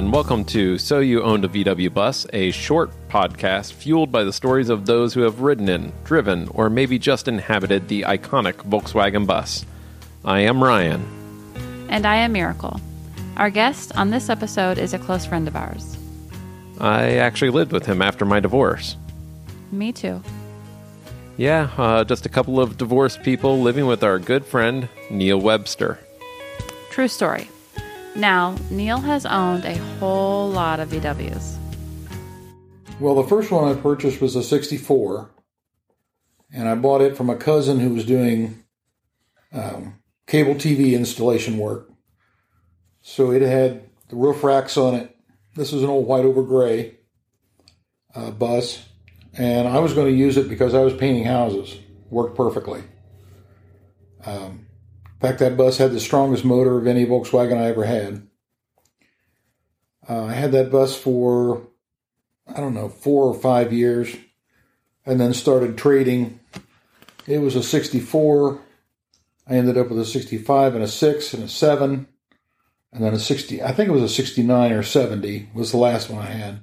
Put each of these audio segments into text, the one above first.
and welcome to So You Owned a VW Bus, a short podcast fueled by the stories of those who have ridden in, driven, or maybe just inhabited the iconic Volkswagen bus. I am Ryan. And I am Miracle. Our guest on this episode is a close friend of ours. I actually lived with him after my divorce. Me too. Yeah, uh, just a couple of divorced people living with our good friend, Neil Webster. True story. Now, Neil has owned a whole lot of VWs. Well, the first one I purchased was a 64, and I bought it from a cousin who was doing um, cable TV installation work. So it had the roof racks on it. This was an old white over gray uh, bus, and I was going to use it because I was painting houses. Worked perfectly. Um, in fact, that bus had the strongest motor of any Volkswagen I ever had. Uh, I had that bus for, I don't know, four or five years, and then started trading. It was a 64. I ended up with a 65 and a 6 and a 7, and then a 60. I think it was a 69 or 70 was the last one I had.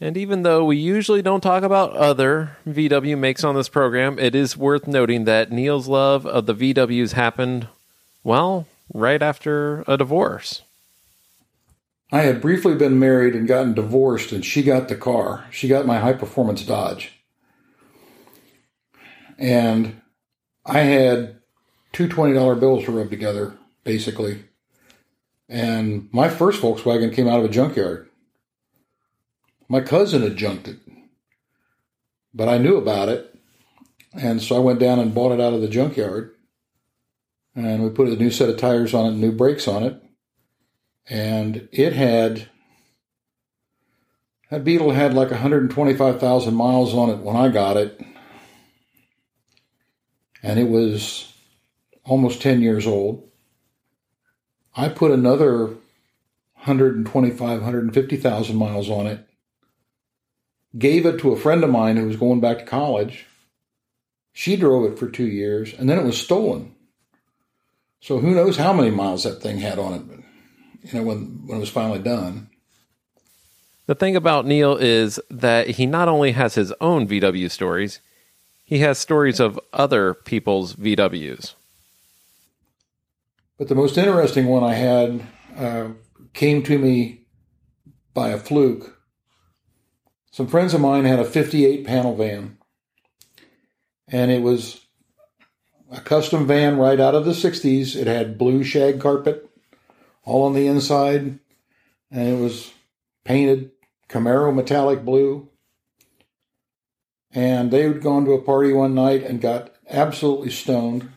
And even though we usually don't talk about other VW makes on this program, it is worth noting that Neil's love of the VWs happened, well, right after a divorce. I had briefly been married and gotten divorced, and she got the car. She got my high performance Dodge. And I had two $20 bills to rub together, basically. And my first Volkswagen came out of a junkyard. My cousin had junked it, but I knew about it. And so I went down and bought it out of the junkyard. And we put a new set of tires on it, new brakes on it. And it had, that Beetle had like 125,000 miles on it when I got it. And it was almost 10 years old. I put another 125, 150,000 miles on it gave it to a friend of mine who was going back to college. She drove it for two years, and then it was stolen. So who knows how many miles that thing had on it, But, you know, when, when it was finally done. The thing about Neil is that he not only has his own VW stories, he has stories of other people's VWs. But the most interesting one I had uh, came to me by a fluke some friends of mine had a 58 panel van, and it was a custom van right out of the 60s. It had blue shag carpet all on the inside, and it was painted Camaro metallic blue. And they had gone to a party one night and got absolutely stoned.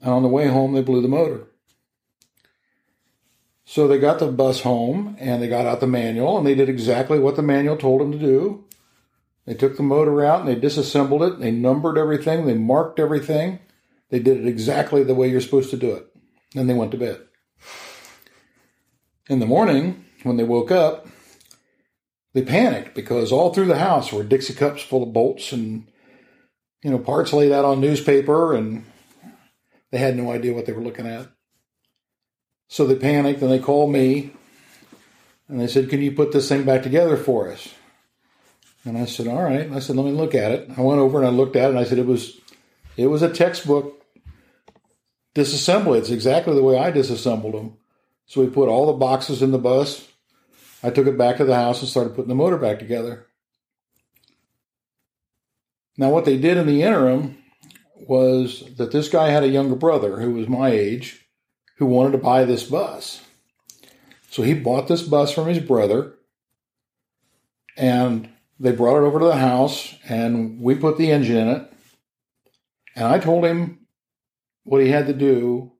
And on the way home, they blew the motor. So they got the bus home and they got out the manual and they did exactly what the manual told them to do. They took the motor out and they disassembled it. They numbered everything. They marked everything. They did it exactly the way you're supposed to do it. Then they went to bed. In the morning, when they woke up, they panicked because all through the house were Dixie cups full of bolts and, you know, parts laid out on newspaper and they had no idea what they were looking at. So they panicked and they called me and they said, Can you put this thing back together for us? And I said, All right. I said, Let me look at it. I went over and I looked at it and I said, It was it was a textbook disassembly. It's exactly the way I disassembled them. So we put all the boxes in the bus. I took it back to the house and started putting the motor back together. Now, what they did in the interim was that this guy had a younger brother who was my age who wanted to buy this bus. So he bought this bus from his brother and they brought it over to the house and we put the engine in it. And I told him what he had to do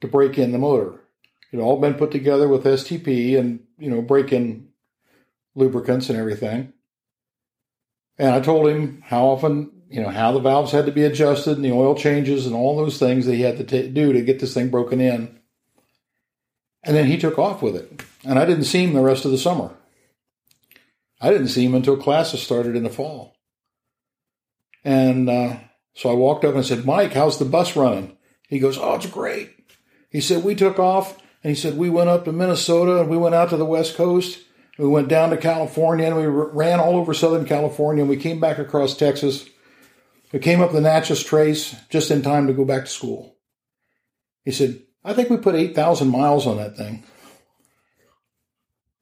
to break in the motor. It had all been put together with STP and, you know, break in lubricants and everything. And I told him how often you know, how the valves had to be adjusted and the oil changes and all those things that he had to t- do to get this thing broken in. And then he took off with it. And I didn't see him the rest of the summer. I didn't see him until classes started in the fall. And uh, so I walked up and said, Mike, how's the bus running? He goes, Oh, it's great. He said, We took off And he said, We went up to Minnesota and we went out to the West Coast. We went down to California and we ran all over Southern California and we came back across Texas. We came up the Natchez Trace just in time to go back to school. He said, I think we put 8,000 miles on that thing.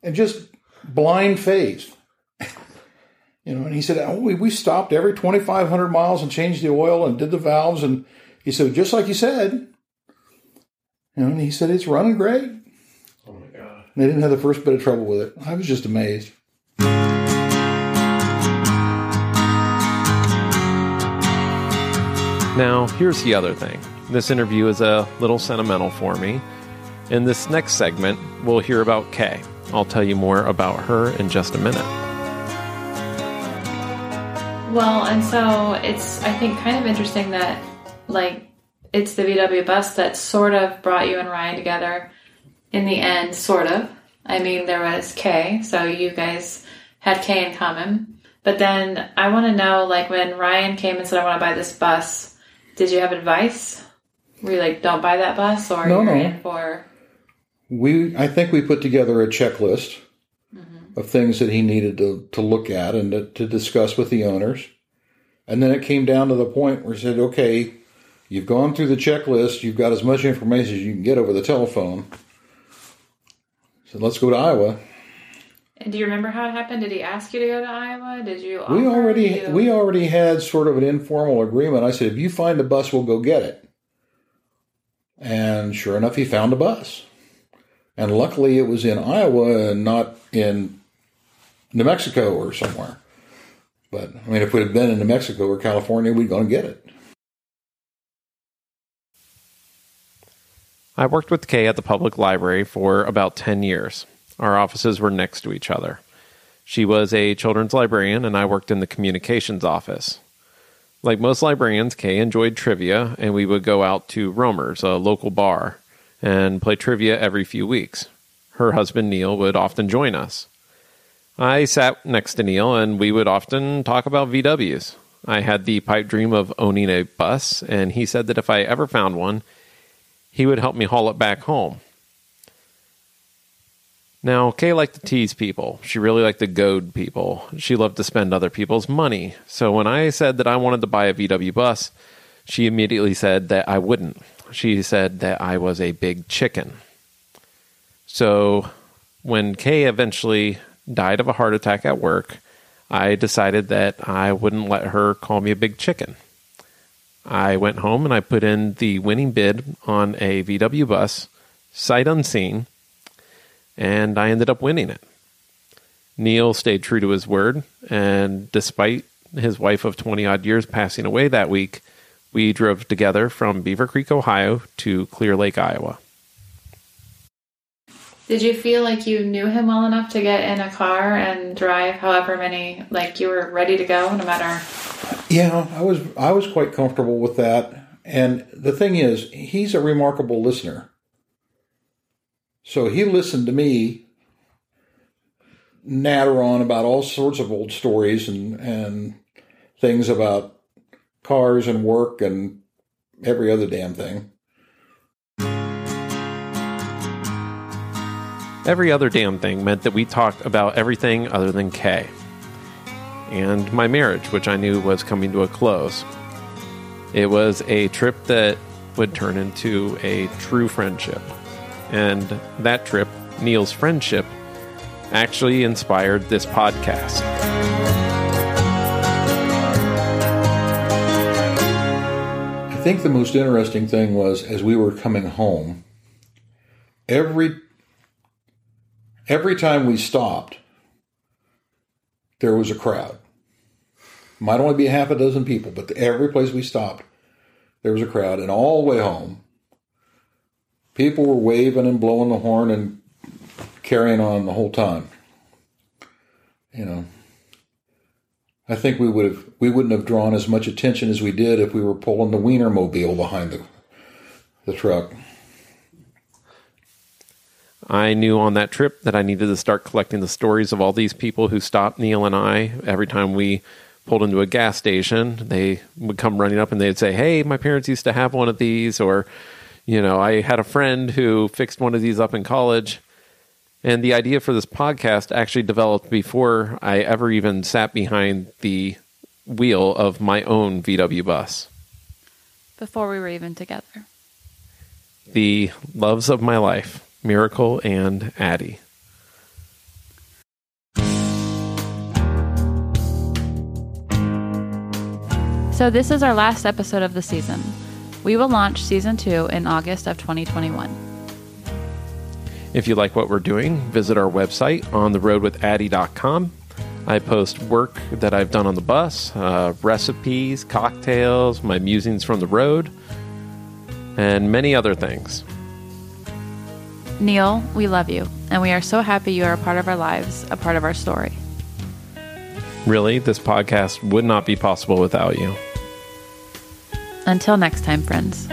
And just blind faith. you know, and he said, oh, we, we stopped every 2,500 miles and changed the oil and did the valves. And he said, just like you said. You know, and he said, it's running great. Oh my God. And they didn't have the first bit of trouble with it. I was just amazed. Now, here's the other thing. This interview is a little sentimental for me. In this next segment, we'll hear about Kay. I'll tell you more about her in just a minute. Well, and so it's, I think, kind of interesting that, like, it's the VW bus that sort of brought you and Ryan together in the end, sort of. I mean, there was Kay, so you guys had Kay in common. But then I want to know, like, when Ryan came and said, I want to buy this bus, did you have advice? Were you like, don't buy that bus, or No, no. for? We, I think we put together a checklist Mm-hmm. of things that he needed to, to look at and to, to discuss with the owners. And then it came down to the point where he said, okay, you've gone through the checklist, you've got as much information as you can get over the telephone. So let's go to Iowa. And do you remember how it happened? Did he ask you to go to Iowa? Did you? We already you- we already had sort of an informal agreement. I said, if you find a bus, we'll go get it. And sure enough, he found a bus. And luckily, it was in Iowa and not in New Mexico or somewhere. But I mean, if it had been in New Mexico or California, we'd gone to get it. I worked with Kay at the public library for about 10 years. Our offices were next to each other. She was a children's librarian, and I worked in the communications office. Like most librarians, Kay enjoyed trivia, and we would go out to Romer's, a local bar, and play trivia every few weeks. Her husband, Neil, would often join us. I sat next to Neil, and we would often talk about VWs. I had the pipe dream of owning a bus, and he said that if I ever found one, he would help me haul it back home. Now, Kay liked to tease people. She really liked to goad people. She loved to spend other people's money. So when I said that I wanted to buy a VW bus, she immediately said that I wouldn't. She said that I was a big chicken. So when Kay eventually died of a heart attack at work, I decided that I wouldn't let her call me a big chicken. I went home and I put in the winning bid on a VW bus, sight unseen, and I ended up winning it. Neil stayed true to his word, and despite his wife of 20 odd years passing away that week, we drove together from Beavercreek, Ohio to Clear Lake, Iowa. Did you feel like you knew him well enough to get in a car and drive however many, like you were ready to go no matter? Yeah, I was I was quite comfortable with that. And the thing is, he's a remarkable listener. So he listened to me natter on about all sorts of old stories and, and things about cars and work and every other damn thing. Every other damn thing meant that we talked about everything other than Kay. And my marriage, which I knew was coming to a close. It was a trip that would turn into a true friendship. And that trip, Neil's friendship, actually inspired this podcast. I think the most interesting thing was as we were coming home, every every time we stopped, there was a crowd. Might only be half a dozen people, but every place we stopped, there was a crowd, and all the way home, people were waving and blowing the horn and carrying on the whole time. You know, I think we would have we wouldn't have drawn as much attention as we did if we were pulling the Wiener mobile behind the the truck. I knew on that trip that I needed to start collecting the stories of all these people who stopped Neil and I every time we pulled into a gas station. They would come running up and they'd say, Hey, my parents used to have one of these, or, You know, I had a friend who fixed one of these up in college, and the idea for this podcast actually developed before I ever even sat behind the wheel of my own VW bus. Before we were even together. The loves of my life, Miracle and Addie. So, this is our last episode of the season. We will launch season two in August of 2021. If you like what we're doing, visit our website ontheroadwithaddy.com. I post work that I've done on the bus, uh, recipes, cocktails, my musings from the road, and many other things. Neil, we love you, and we are so happy you are a part of our lives, a part of our story. Really, this podcast would not be possible without you. Until next time, friends.